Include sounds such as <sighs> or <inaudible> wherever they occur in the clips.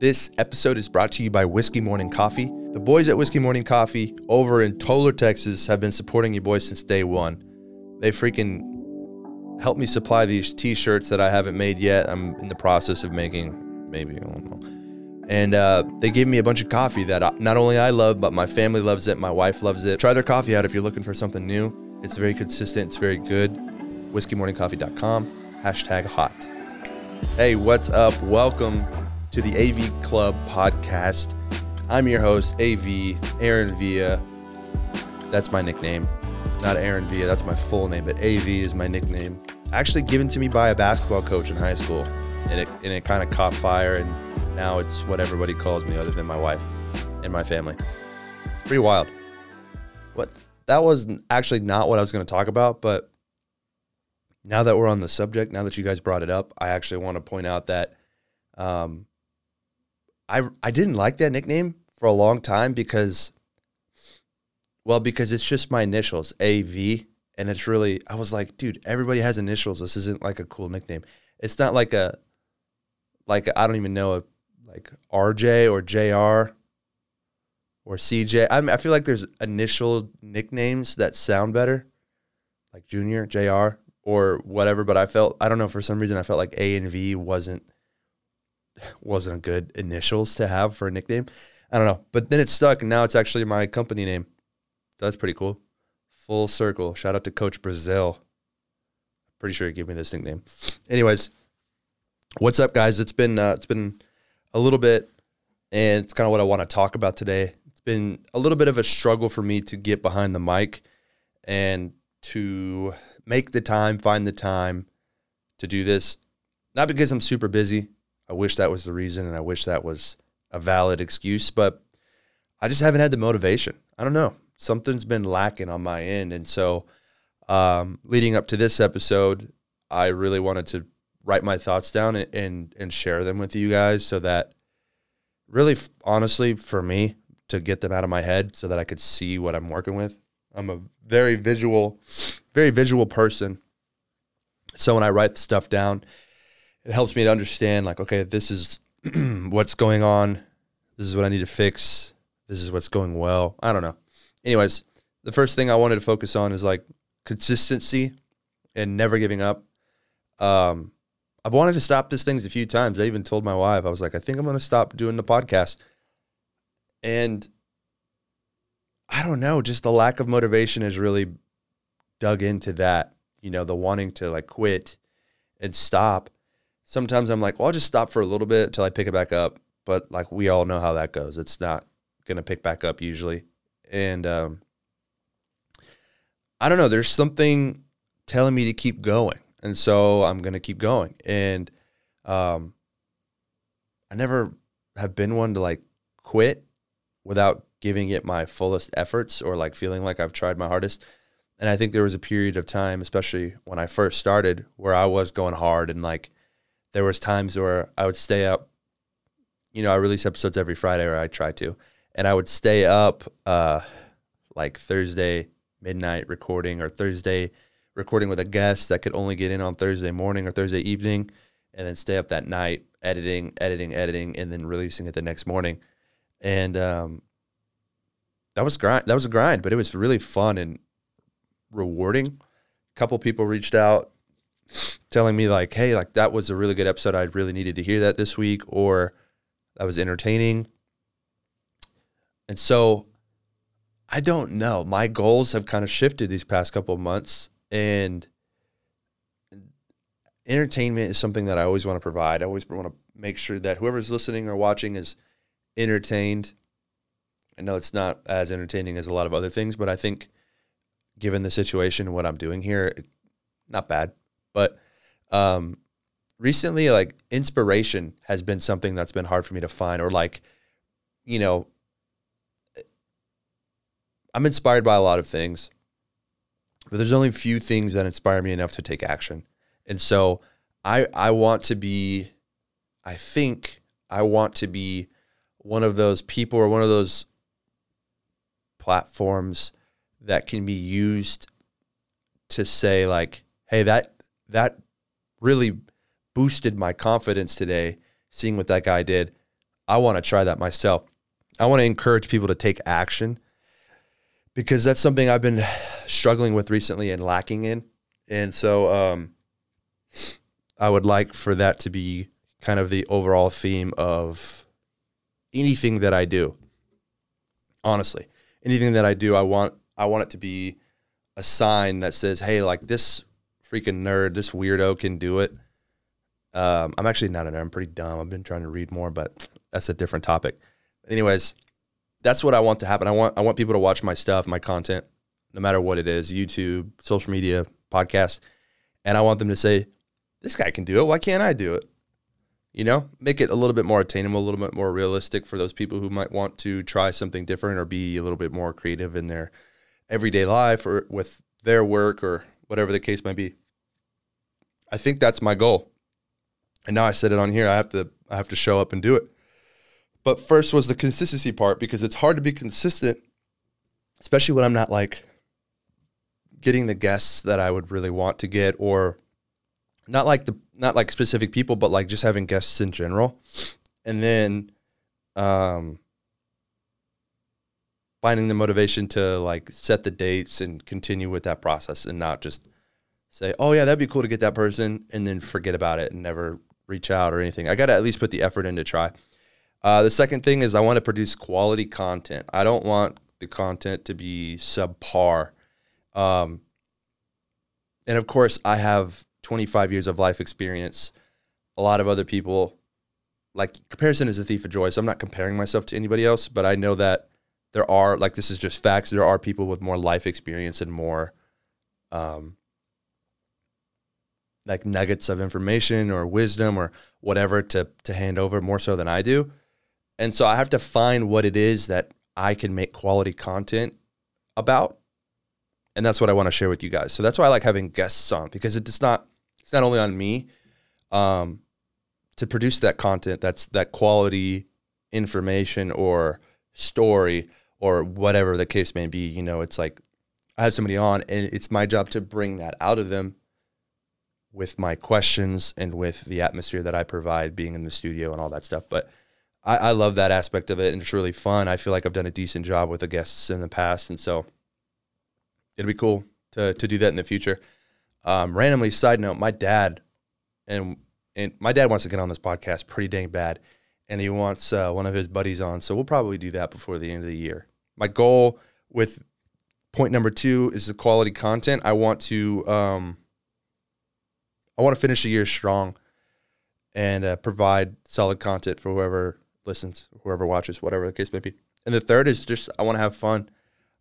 This episode is brought to you by Whiskey Morning Coffee. The boys at Whiskey Morning Coffee over in Tolar, Texas have been supporting you boys since day one. They freaking helped me supply these t shirts that I haven't made yet. I'm in the process of making, maybe, I don't know. And uh, they gave me a bunch of coffee that I, not only I love, but my family loves it, my wife loves it. Try their coffee out if you're looking for something new. It's very consistent, it's very good. WhiskeyMorningCoffee.com, hashtag hot. Hey, what's up? Welcome to the AV Club podcast. I'm your host, AV Aaron Villa. That's my nickname. Not Aaron Villa, that's my full name, but AV is my nickname. Actually given to me by a basketball coach in high school. And it, and it kind of caught fire, and now it's what everybody calls me other than my wife and my family. It's pretty wild. What that was actually not what I was going to talk about, but now that we're on the subject, now that you guys brought it up, I actually want to point out that um, I I didn't like that nickname for a long time because well, because it's just my initials, AV, and it's really I was like, dude, everybody has initials. This isn't like a cool nickname. It's not like a like I don't even know a like RJ or JR or CJ. I mean, I feel like there's initial nicknames that sound better, like Junior, JR, or whatever. But I felt I don't know for some reason I felt like A and V wasn't wasn't a good initials to have for a nickname. I don't know, but then it stuck, and now it's actually my company name. That's pretty cool. Full circle. Shout out to Coach Brazil. Pretty sure he gave me this nickname. Anyways, what's up, guys? It's been uh, it's been a little bit, and it's kind of what I want to talk about today. It's been a little bit of a struggle for me to get behind the mic and to make the time, find the time to do this. Not because I'm super busy. I wish that was the reason, and I wish that was a valid excuse, but I just haven't had the motivation. I don't know. Something's been lacking on my end. And so, um, leading up to this episode, I really wanted to write my thoughts down and, and, and share them with you guys so that really, honestly, for me to get them out of my head so that I could see what I'm working with. I'm a very visual, very visual person. So when I write stuff down, it helps me to understand like okay this is <clears throat> what's going on. This is what i need to fix. This is what's going well. I don't know. Anyways the first thing i wanted to focus on is like consistency and never giving up. Um i've wanted to stop this things a few times. I even told my wife i was like i think i'm going to stop doing the podcast. And i don't know just the lack of motivation has really dug into that you know the wanting to like quit and stop sometimes I'm like, well, I'll just stop for a little bit until I pick it back up. But like we all know how that goes. It's not gonna pick back up usually. And um, I don't know. There's something telling me to keep going, and so I'm gonna keep going. And um, I never have been one to like quit without giving it my fullest efforts or like feeling like I've tried my hardest. And I think there was a period of time, especially when I first started, where I was going hard and like there was times where I would stay up. You know, I release episodes every Friday, or I try to, and I would stay up uh, like Thursday midnight recording, or Thursday recording with a guest that could only get in on Thursday morning or Thursday evening, and then stay up that night editing, editing, editing, and then releasing it the next morning. And um, that was grind. That was a grind, but it was really fun and rewarding. A couple people reached out telling me like, "Hey, like that was a really good episode. I really needed to hear that this week," or "That was entertaining." And so, I don't know. My goals have kind of shifted these past couple of months, and entertainment is something that I always want to provide. I always want to make sure that whoever's listening or watching is entertained. I know it's not as entertaining as a lot of other things, but I think given the situation, and what I'm doing here, not bad. But um, recently, like inspiration has been something that's been hard for me to find, or like, you know, I'm inspired by a lot of things, but there's only a few things that inspire me enough to take action. And so I I want to be, I think I want to be one of those people or one of those platforms that can be used to say like, hey, that that really boosted my confidence today seeing what that guy did. I want to try that myself. I want to encourage people to take action because that's something I've been struggling with recently and lacking in. And so um, I would like for that to be kind of the overall theme of anything that I do. Honestly, anything that I do, I want I want it to be a sign that says, "Hey, like this freaking nerd, this weirdo can do it." Um, I'm actually not a nerd. I'm pretty dumb. I've been trying to read more, but that's a different topic. Anyways, that's what I want to happen. I want I want people to watch my stuff, my content, no matter what it is, YouTube, social media, podcast, and I want them to say, "This guy can do it. Why can't I do it?" You know, make it a little bit more attainable, a little bit more realistic for those people who might want to try something different or be a little bit more creative in their everyday life or with their work or whatever the case might be. I think that's my goal. And now I said it on here, I have to I have to show up and do it. But first was the consistency part because it's hard to be consistent, especially when I'm not like getting the guests that I would really want to get or not like the not like specific people, but like just having guests in general. And then um finding the motivation to like set the dates and continue with that process and not just say, "Oh yeah, that'd be cool to get that person," and then forget about it and never reach out or anything. I got to at least put the effort in to try. Uh, the second thing is I want to produce quality content. I don't want the content to be subpar. Um, and of course, I have 25 years of life experience. A lot of other people, like comparison is a thief of joy. So I'm not comparing myself to anybody else, but I know that there are, like, this is just facts. There are people with more life experience and more, um, like nuggets of information or wisdom or whatever to to hand over more so than I do. And so I have to find what it is that I can make quality content about. And that's what I want to share with you guys. So that's why I like having guests on because it's not it's not only on me um, to produce that content that's that quality information or story or whatever the case may be. You know, it's like I have somebody on and it's my job to bring that out of them with my questions and with the atmosphere that I provide being in the studio and all that stuff. But I, I love that aspect of it and it's really fun. I feel like I've done a decent job with the guests in the past. And so it'd be cool to, to do that in the future. Um, randomly, side note, my dad and and my dad wants to get on this podcast pretty dang bad, and he wants uh, one of his buddies on. So we'll probably do that before the end of the year. My goal with point number two is the quality content. I want to um, I want to finish the year strong and uh, provide solid content for whoever listens, whoever watches, whatever the case may be. And the third is just I want to have fun.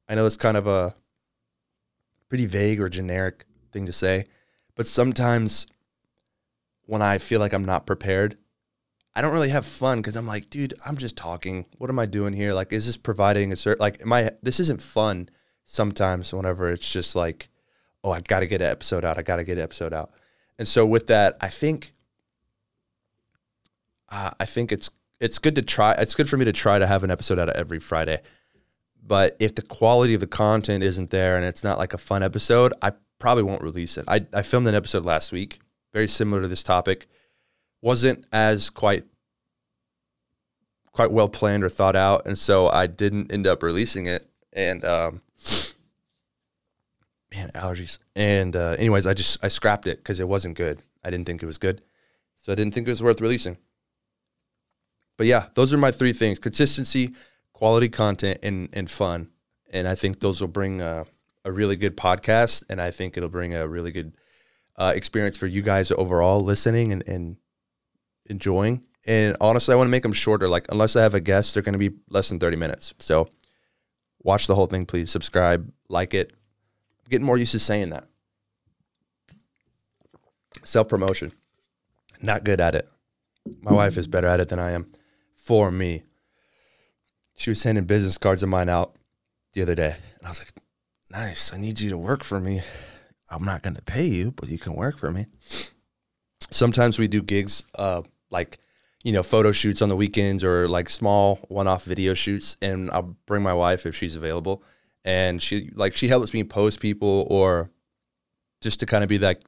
I know it's kind of a pretty vague or generic thing to say, but sometimes when I feel like I'm not prepared, I don't really have fun because I'm like, dude, I'm just talking. What am I doing here? Like, is this providing a certain like? Am I? This isn't fun. Sometimes, whenever it's just like, oh, I got to get an episode out. I got to get an episode out. And so with that, I think uh, I think it's it's good to try. It's good for me to try to have an episode out every Friday. But if the quality of the content isn't there and it's not like a fun episode, I probably won't release it. I, I filmed an episode last week, very similar to this topic. Wasn't as quite quite well planned or thought out, and so I didn't end up releasing it. And um, man, allergies. And uh, anyways, I just I scrapped it because it wasn't good. I didn't think it was good, so I didn't think it was worth releasing. But yeah, those are my three things: consistency, quality content, and and fun. And I think those will bring a, a really good podcast, and I think it'll bring a really good uh, experience for you guys overall listening and, and enjoying. And honestly, I want to make them shorter. Like unless I have a guest, they're going to be less than thirty minutes. So watch the whole thing, please. Subscribe, like it, getting more used to saying that. Self promotion. Not good at it. My wife is better at it than I am for me. She was sending business cards of mine out the other day. And I was like, nice. I need you to work for me. I'm not going to pay you, but you can work for me. Sometimes we do gigs uh, like, you know, photo shoots on the weekends or like small one off video shoots. And I'll bring my wife if she's available and she like she helps me post people or just to kind of be like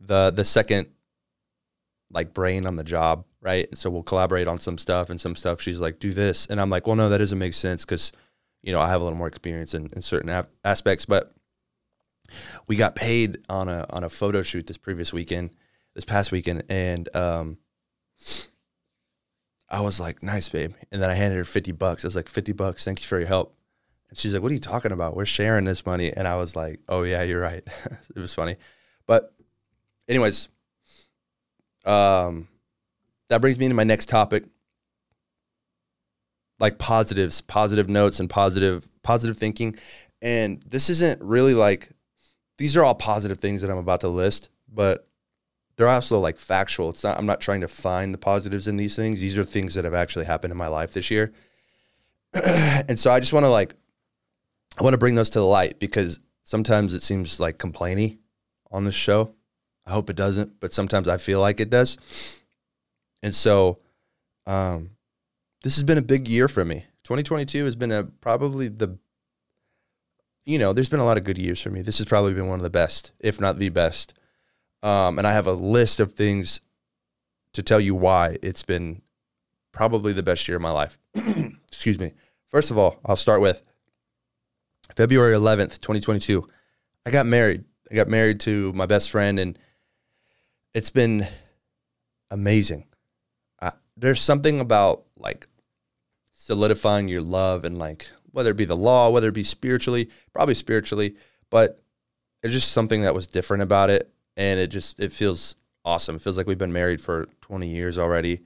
the the second like brain on the job right? So we'll collaborate on some stuff and some stuff she's like, do this. And I'm like, well, no, that doesn't make sense because, you know, I have a little more experience in, in certain aspects. But we got paid on a on a photo shoot this previous weekend, this past weekend, and um, I was like, nice, babe. And then I handed her 50 bucks. I was like, 50 bucks. Thank you for your help. And she's like, what are you talking about? We're sharing this money. And I was like, oh, yeah, you're right. <laughs> it was funny. But, anyways, um, that brings me to my next topic like positives, positive notes, and positive positive thinking. And this isn't really like these are all positive things that I'm about to list, but they're also like factual. It's not I'm not trying to find the positives in these things. These are things that have actually happened in my life this year. <clears throat> and so I just want to like I want to bring those to the light because sometimes it seems like complainy on this show. I hope it doesn't, but sometimes I feel like it does. And so um this has been a big year for me. 2022 has been a probably the you know, there's been a lot of good years for me. This has probably been one of the best, if not the best. Um, and I have a list of things to tell you why it's been probably the best year of my life. <clears throat> Excuse me. First of all, I'll start with February 11th, 2022. I got married. I got married to my best friend, and it's been amazing. I, there's something about like solidifying your love and like whether it be the law, whether it be spiritually, probably spiritually, but it's just something that was different about it. And it just, it feels awesome. It feels like we've been married for 20 years already.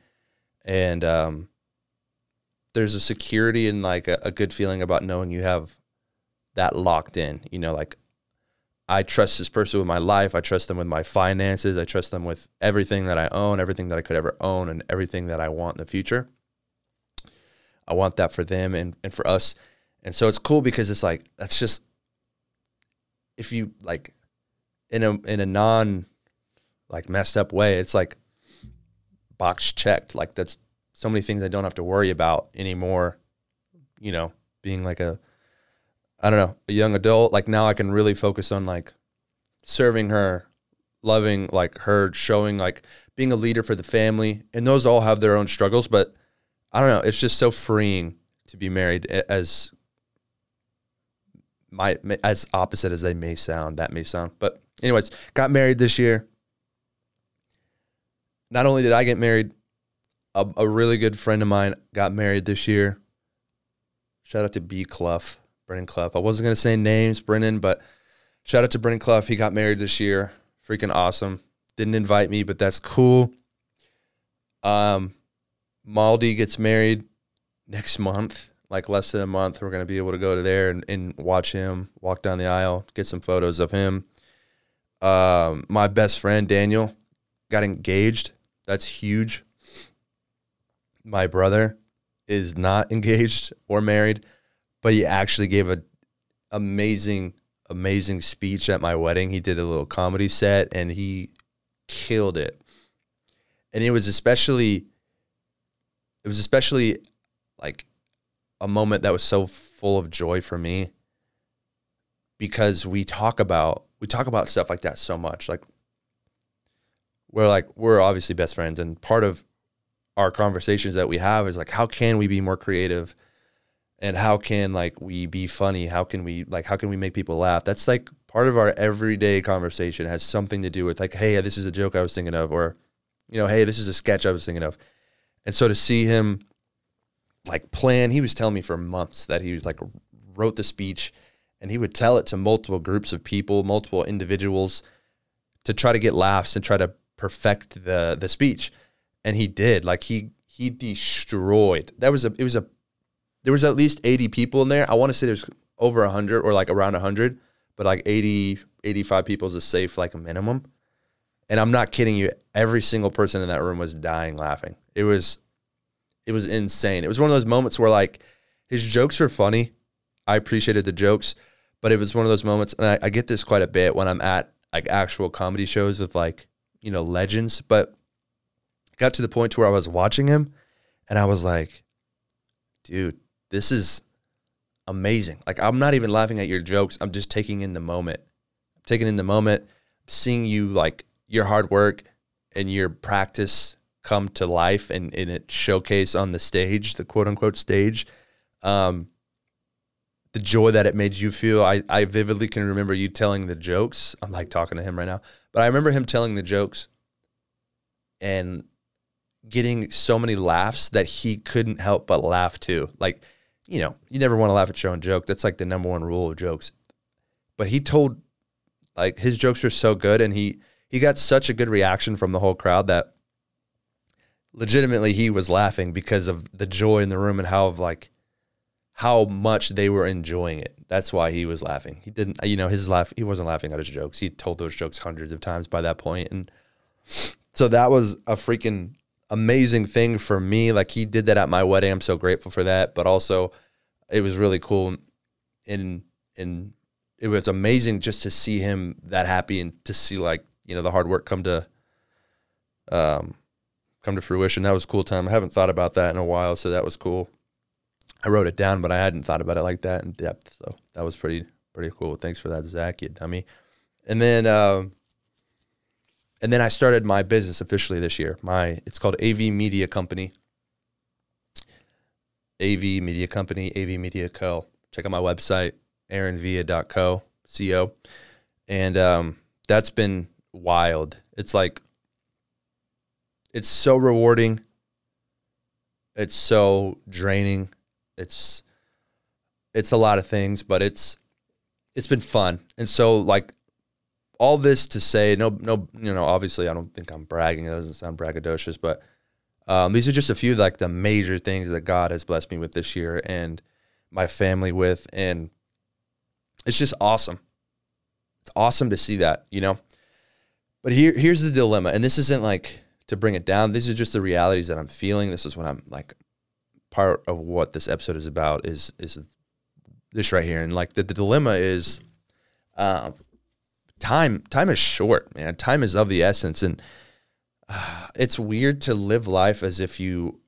And, um, there's a security and like a, a good feeling about knowing you have that locked in, you know, like I trust this person with my life. I trust them with my finances. I trust them with everything that I own, everything that I could ever own, and everything that I want in the future. I want that for them and, and for us. And so it's cool because it's like that's just if you like in a in a non like messed up way, it's like box checked. Like that's so many things I don't have to worry about anymore. You know, being like a I don't know, a young adult. Like now I can really focus on like serving her, loving like her, showing like being a leader for the family. And those all have their own struggles, but I don't know, it's just so freeing to be married as my as opposite as they may sound, that may sound. But anyways, got married this year. Not only did I get married, a, a really good friend of mine got married this year. Shout out to B Clough, Brennan Clough. I wasn't gonna say names, Brennan, but shout out to Brennan Clough. He got married this year. Freaking awesome. Didn't invite me, but that's cool. Um, Maldi gets married next month like less than a month, we're to be able to go to there and, and watch him walk down the aisle, get some photos of him. Um, my best friend Daniel got engaged. That's huge. My brother is not <laughs> engaged or married, but he actually gave a amazing, amazing speech at my wedding. He did a little comedy set and he killed it. And it was especially, it was especially like a moment that was so full of joy for me because we talk about we talk about stuff like that so much like we're like we're obviously best friends and part of our conversations that we have is like how can we be more creative? And how can like we be funny? How can we like how can we make people laugh? That's like part of our everyday conversation has something to do with like hey this is a joke i was thinking of or you know hey this is a sketch i was thinking of. And so to see him like plan. He was telling me for months that he was like wrote the speech and he would tell it to multiple groups of people, multiple individuals to try to get laughs and try to perfect the the speech. And he did. Like he he destroyed. That was a it was a there was at least 80 people in there. I want to say there's over 100 or like around 100, but like 80 85 people is a safe like a minimum. And I'm not kidding you, every single person in that room was dying laughing. It was it was insane. It was one of those moments where like his jokes were funny. I appreciated the jokes, but it was one of those moments, and I, I get this quite a bit when I'm at like actual comedy shows with like you know legends. But got to the point to where I was watching him, and I was like, dude, this is amazing. Like I'm not even laughing at your jokes. I'm just taking in the moment. I'm taking in the moment, seeing you like your hard work and your practice come to life and, and it showcase on the stage, the quote unquote stage. Um, the joy that it made you feel. I, I vividly can remember you telling the jokes. I'm like talking to him right now, but I remember him telling the jokes and getting so many laughs that he couldn't help but laugh too. Like, you know, you never want to laugh at your own joke. That's like the number one rule of jokes. But he told like his jokes were so good and he he got such a good reaction from the whole crowd that legitimately he was laughing because of the joy in the room and how of like how much they were enjoying it. That's why he was laughing. He didn't, you know, his laugh. He wasn't laughing at his jokes. He told those jokes hundreds of times by that point, and so that was a freaking amazing thing for me. Like he did that at my wedding. I'm so grateful for that. But also, it was really cool, and and it was amazing just to see him that happy and to see like you know the hard work come to um come to fruition. That was a cool time. I haven't thought about that in a while, so that was cool. I wrote it down, but I hadn't thought about it like that in depth. So that was pretty pretty cool. Thanks for that, Zach, you dummy. And then um, and then I started my business officially this year. My it's called AV Media Company. AV Media Company, AV Media Co. Check out my website, aaronvia.co, co. And um, that's been wild. It's like it's so rewarding. It's so draining it's it's a lot of things, but it's it's been fun. And so like all this to say, no no you know, obviously I don't think I'm bragging. It doesn't sound braggadocious, but um, these are just a few like the major things that God has blessed me with this year and my family with and it's just awesome. It's awesome to see that, you know. But here here's the dilemma, and this isn't like to bring it down. These are just the realities that I'm feeling. This is what I'm like part of what this episode is about is is this right here, and like the, the dilemma is, uh, time time is short, man. Time is of the essence, and uh, it's weird to live life as if you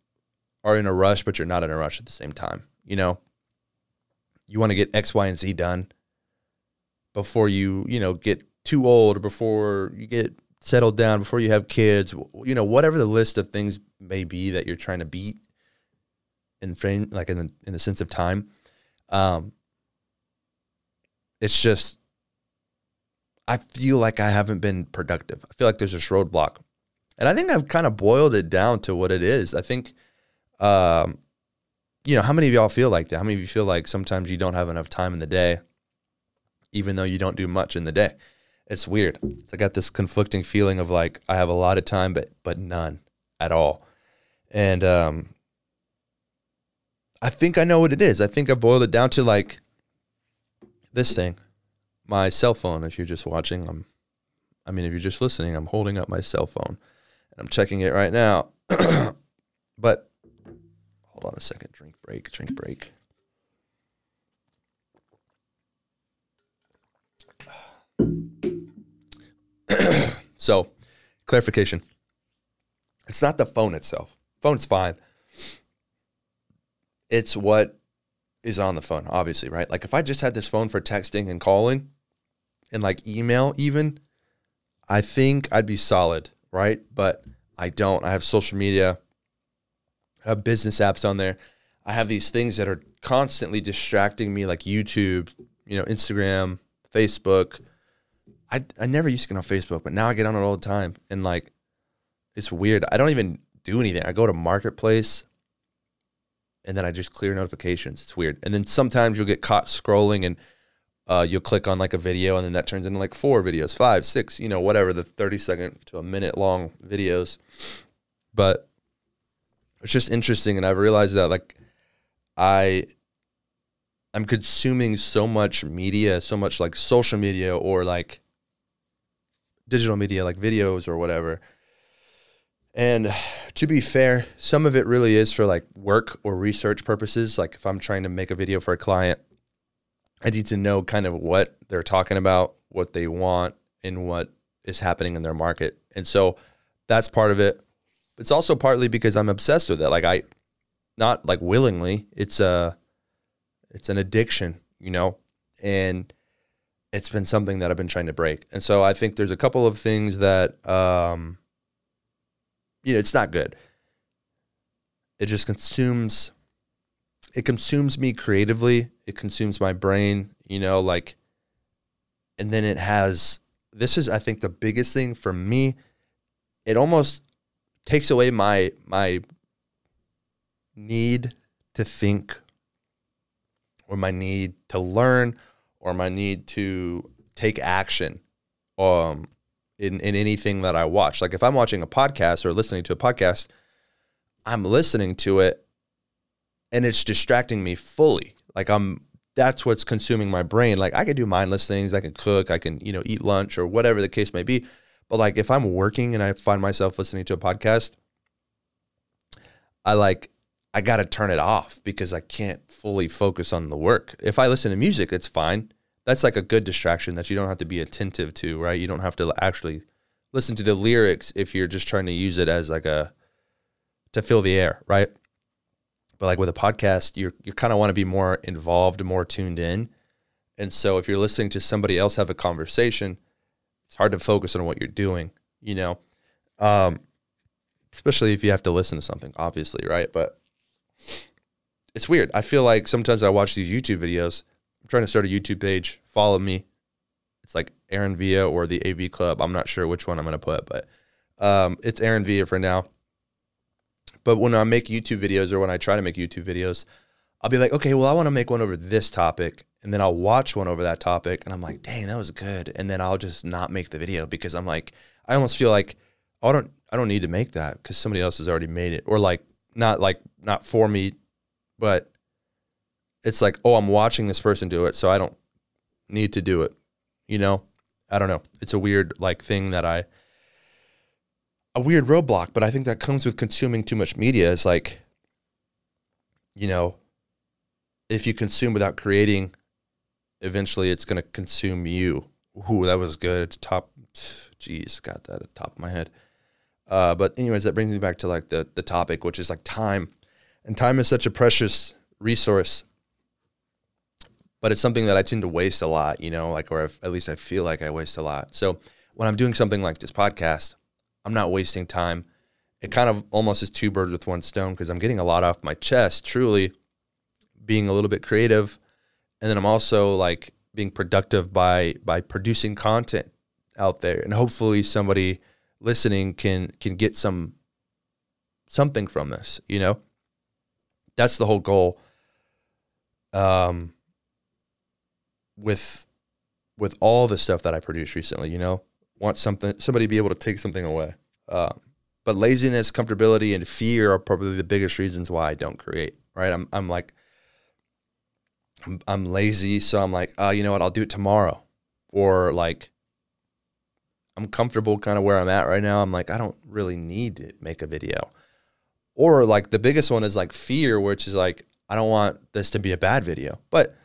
are in a rush, but you're not in a rush at the same time. You know, you want to get X, Y, and Z done before you you know get too old, or before you get settled down, before you have kids. You know, whatever the list of things may be that you're trying to beat in frame like in the in the sense of time. Um, it's just I feel like I haven't been productive. I feel like there's this roadblock, and I think I've kind of boiled it down to what it is. I think, um, you know, how many of y'all feel like that? How many of you feel like sometimes you don't have enough time in the day, even though you don't do much in the day? It's weird. It's, I got this conflicting feeling of like I have a lot of time, but but none at all, and um, I think I know what it is. I think I boiled it down to like this thing, my cell phone. If you're just watching, I'm, I mean, if you're just listening, I'm holding up my cell phone and I'm checking it right now. <clears throat> but hold on a second. Drink break. Drink break. <clears throat> so, clarification. It's not the phone itself. Phone's fine it's what is on the phone, obviously, right? Like if I just had this phone for texting and calling and like email, even, I think I'd be solid, right? But I don't. I have social media, I have business apps on there. I have these things that are constantly distracting me, like YouTube, you know, Instagram, Facebook. I, I never used to get on Facebook, but now I get on it all the time. And like, it's weird. I don't even do anything. I go to Marketplace and then I just clear notifications. It's weird. And then sometimes you'll get caught scrolling and uh, you'll click on like a video and then that turns into like four videos, five, six, you know, whatever the 30 second to a minute long videos. But it's just interesting. And I've realized that like I, I'm consuming so much media, so much like social media or like digital media, like videos or whatever and to be fair, some of it really is for like work or research purposes. Like if I'm trying to make a video for a client, I need to know kind of what they're talking about, what they want, and what is happening in their market. And so that's part of it. It's also partly because I'm obsessed with it. Like I not like willingly, it's a it's an addiction, you know, and it's been something that I've been trying to break. And so I think there's a couple of things that um you know, it's not good. It just consumes it consumes me creatively. It consumes my brain, you know, like and then it has this is I think the biggest thing for me. It almost takes away my my need to think or my need to learn or my need to take action um in, in anything that I watch. Like if I'm watching a podcast or listening to a podcast, I'm listening to it and it's distracting me fully. Like I'm that's what's consuming my brain. Like I can do mindless things, I can cook, I can, you know, eat lunch or whatever the case may be. But like if I'm working and I find myself listening to a podcast, I like I got to turn it off because I can't fully focus on the work. If I listen to music, it's fine. That's like a good distraction that you don't have to be attentive to, right? You don't have to actually listen to the lyrics if you're just trying to use it as like a to fill the air, right? But like with a podcast, you you kind of want to be more involved, more tuned in. And so if you're listening to somebody else have a conversation, it's hard to focus on what you're doing, you know. Um, especially if you have to listen to something, obviously, right? But it's weird. I feel like sometimes I watch these YouTube videos. I'm trying to start a YouTube page. Follow me. It's like Aaron Villa or the AV Club. I'm not sure which one I'm going to put, but um, it's Aaron Villa for now. But when I make YouTube videos or when I try to make YouTube videos, I'll be like, okay, well, I want to make one over this topic. And then I'll watch one over that topic and I'm like, dang, that was good. And then I'll just not make the video because I'm like, I almost feel like, oh, I don't, I don't need to make that because somebody else has already made it. Or like, not like, not for me, but it's like, oh, I'm watching this person do it. So I don't need to do it. You know, I don't know. It's a weird like thing that I, a weird roadblock, but I think that comes with consuming too much media. Is like, you know, if you consume without creating, eventually it's going to consume you. Ooh, that was good. It's top, <sighs> jeez, got that at the top of my head. Uh, but anyways, that brings me back to like the the topic, which is like time, and time is such a precious resource. But it's something that I tend to waste a lot, you know, like or at least I feel like I waste a lot. So when I'm doing something like this podcast, I'm not wasting time. It kind of almost is two birds with one stone because I'm getting a lot off my chest, truly being a little bit creative. And then I'm also like being productive by by producing content out there. And hopefully somebody listening can can get some something from this, you know? That's the whole goal. Um with with all the stuff that I produced recently, you know, want something somebody be able to take something away. Uh, but laziness, comfortability, and fear are probably the biggest reasons why I don't create. Right? I'm I'm like I'm, I'm lazy, so I'm like, uh, you know what? I'll do it tomorrow, or like I'm comfortable kind of where I'm at right now. I'm like, I don't really need to make a video. Or like the biggest one is like fear, which is like, I don't want this to be a bad video. But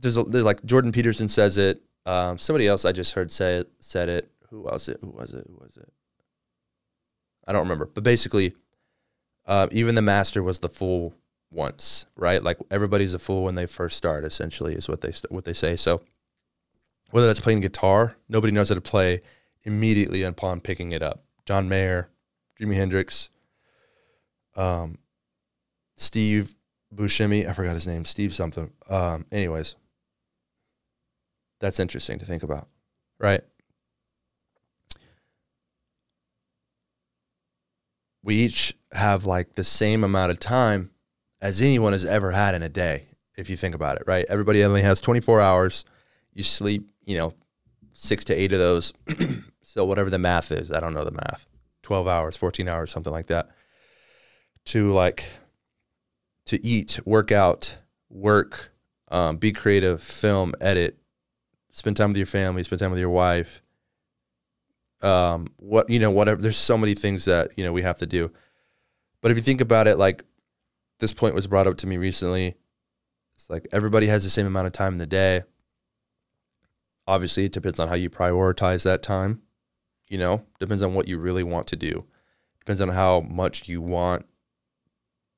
there's, a, there's like Jordan Peterson says it. Um, somebody else I just heard say it, said it. Who was it? Who was it? Who was it? I don't remember. But basically, uh, even the master was the fool once, right? Like everybody's a fool when they first start. Essentially, is what they what they say. So whether that's playing guitar, nobody knows how to play immediately upon picking it up. John Mayer, Jimi Hendrix, um, Steve Buscemi, I forgot his name, Steve something. Um, anyways, that's interesting to think about, right? We each have like the same amount of time as anyone has ever had in a day, if you think about it, right? Everybody only has 24 hours. You sleep, you know, six to eight of those. <clears throat> so whatever the math is, I don't know the math. 12 hours, 14 hours, something like that. To like to eat, work out, work, um, be creative, film, edit, spend time with your family, spend time with your wife. Um, what you know, whatever. There's so many things that you know we have to do. But if you think about it, like this point was brought up to me recently. It's like everybody has the same amount of time in the day. Obviously, it depends on how you prioritize that time. You know, depends on what you really want to do. Depends on how much you want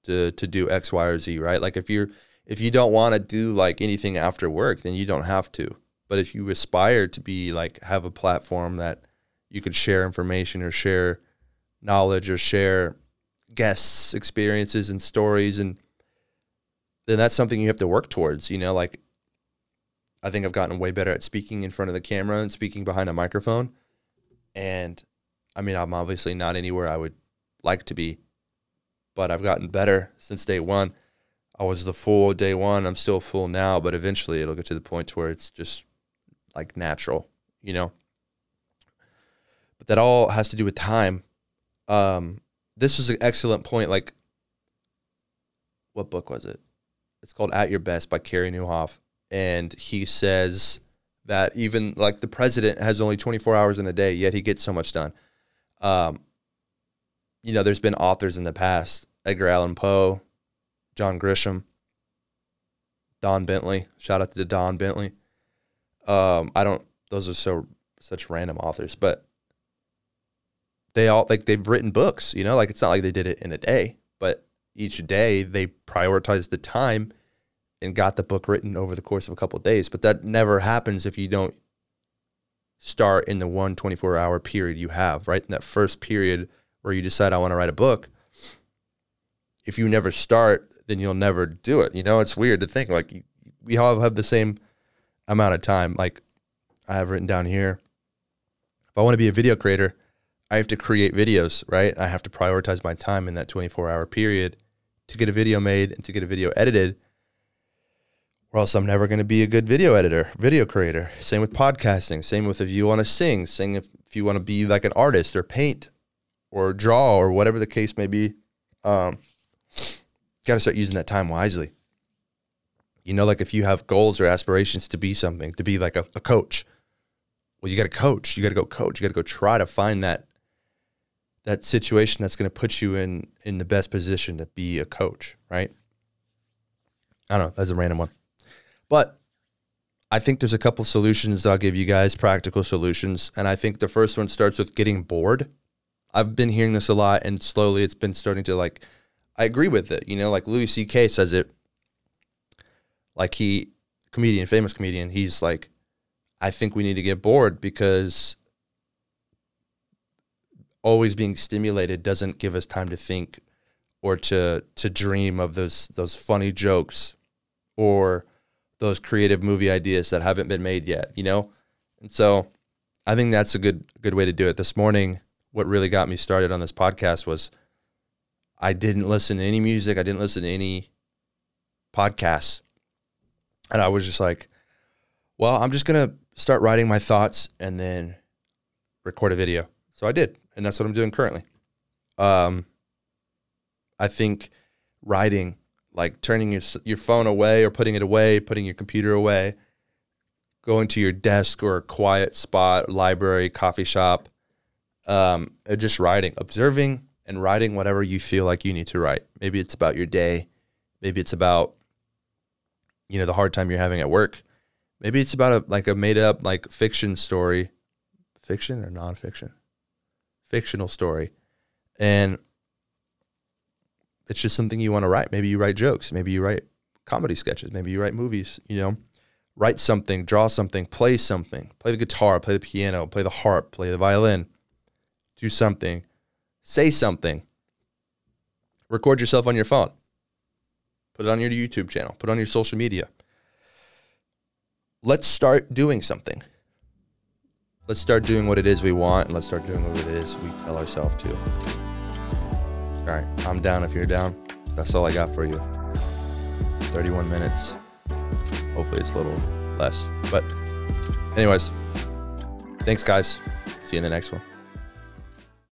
to to do X, Y, or Z. Right? Like if you're if you don't want to do like anything after work, then you don't have to. But if you aspire to be like have a platform that you could share information or share knowledge or share guests' experiences and stories and then that's something you have to work towards, you know, like I think I've gotten way better at speaking in front of the camera and speaking behind a microphone. And I mean, I'm obviously not anywhere I would like to be, but I've gotten better since day one. I was the full day one. I'm still full now, but eventually it'll get to the point where it's just like natural, you know? But that all has to do with time. Um, this is an excellent point. Like, what book was it? It's called At Your Best by Carey Nieuwhof. and he says that even like the president has only 24 hours in a day, yet he gets so much done. Um, you know, there's been authors in the past, Edgar Allan Poe, John Grisham, Don Bentley. Shout out to Don Bentley. Um, I don't; those are so such random authors, but they all like they've written books. You know, like it's not like they did it in a day, but each day they prioritize the time and got the book written over the course of a couple of days. But that never happens if you don't start in the one 24 hour period you have, right? In that first period where you decide, I want to write a book. If you never start, then you'll never do it. You know, it's weird to think like we all have the same amount of time. Like I have written down here, if I want to be a video creator, I have to create videos, right? I have to prioritize my time in that 24 hour period to get a video made and to get a video edited or else I'm never going to be a good video editor, video creator. Same with podcasting. Same with if you want to sing. Same if, if you want to be like an artist or paint or draw or whatever the case may be. Um, got to start using that time wisely. You know, like if you have goals or aspirations to be something, to be like a, a coach, well, you got to coach. You got to go coach. You got to go try to find that that situation that's going to put you in in the best position to be a coach, right? I don't know. That's a random one. But I think there's a couple solutions that I'll give you guys, practical solutions. And I think the first one starts with getting bored. I've been hearing this a lot and slowly it's been starting to like I agree with it. You know, like Louis C.K. says it like he comedian, famous comedian, he's like, I think we need to get bored because always being stimulated doesn't give us time to think or to to dream of those those funny jokes or those creative movie ideas that haven't been made yet, you know? And so I think that's a good good way to do it. This morning, what really got me started on this podcast was I didn't listen to any music, I didn't listen to any podcasts. And I was just like, well, I'm just going to start writing my thoughts and then record a video. So I did, and that's what I'm doing currently. Um I think writing like turning your your phone away or putting it away, putting your computer away, going to your desk or a quiet spot, library, coffee shop, um, just writing, observing and writing whatever you feel like you need to write. Maybe it's about your day, maybe it's about you know the hard time you're having at work, maybe it's about a like a made up like fiction story, fiction or nonfiction, fictional story, and it's just something you want to write. Maybe you write jokes. Maybe you write comedy sketches. Maybe you write movies. You know, write something, draw something, play something, play the guitar, play the piano, play the harp, play the violin, do something, say something. Record yourself on your phone. Put it on your YouTube channel. Put it on your social media. Let's start doing something. Let's start doing what it is we want, and let's start doing what it is we tell ourselves to. All right, I'm down if you're down. That's all I got for you. 31 minutes. Hopefully it's a little less. But, anyways, thanks, guys. See you in the next one.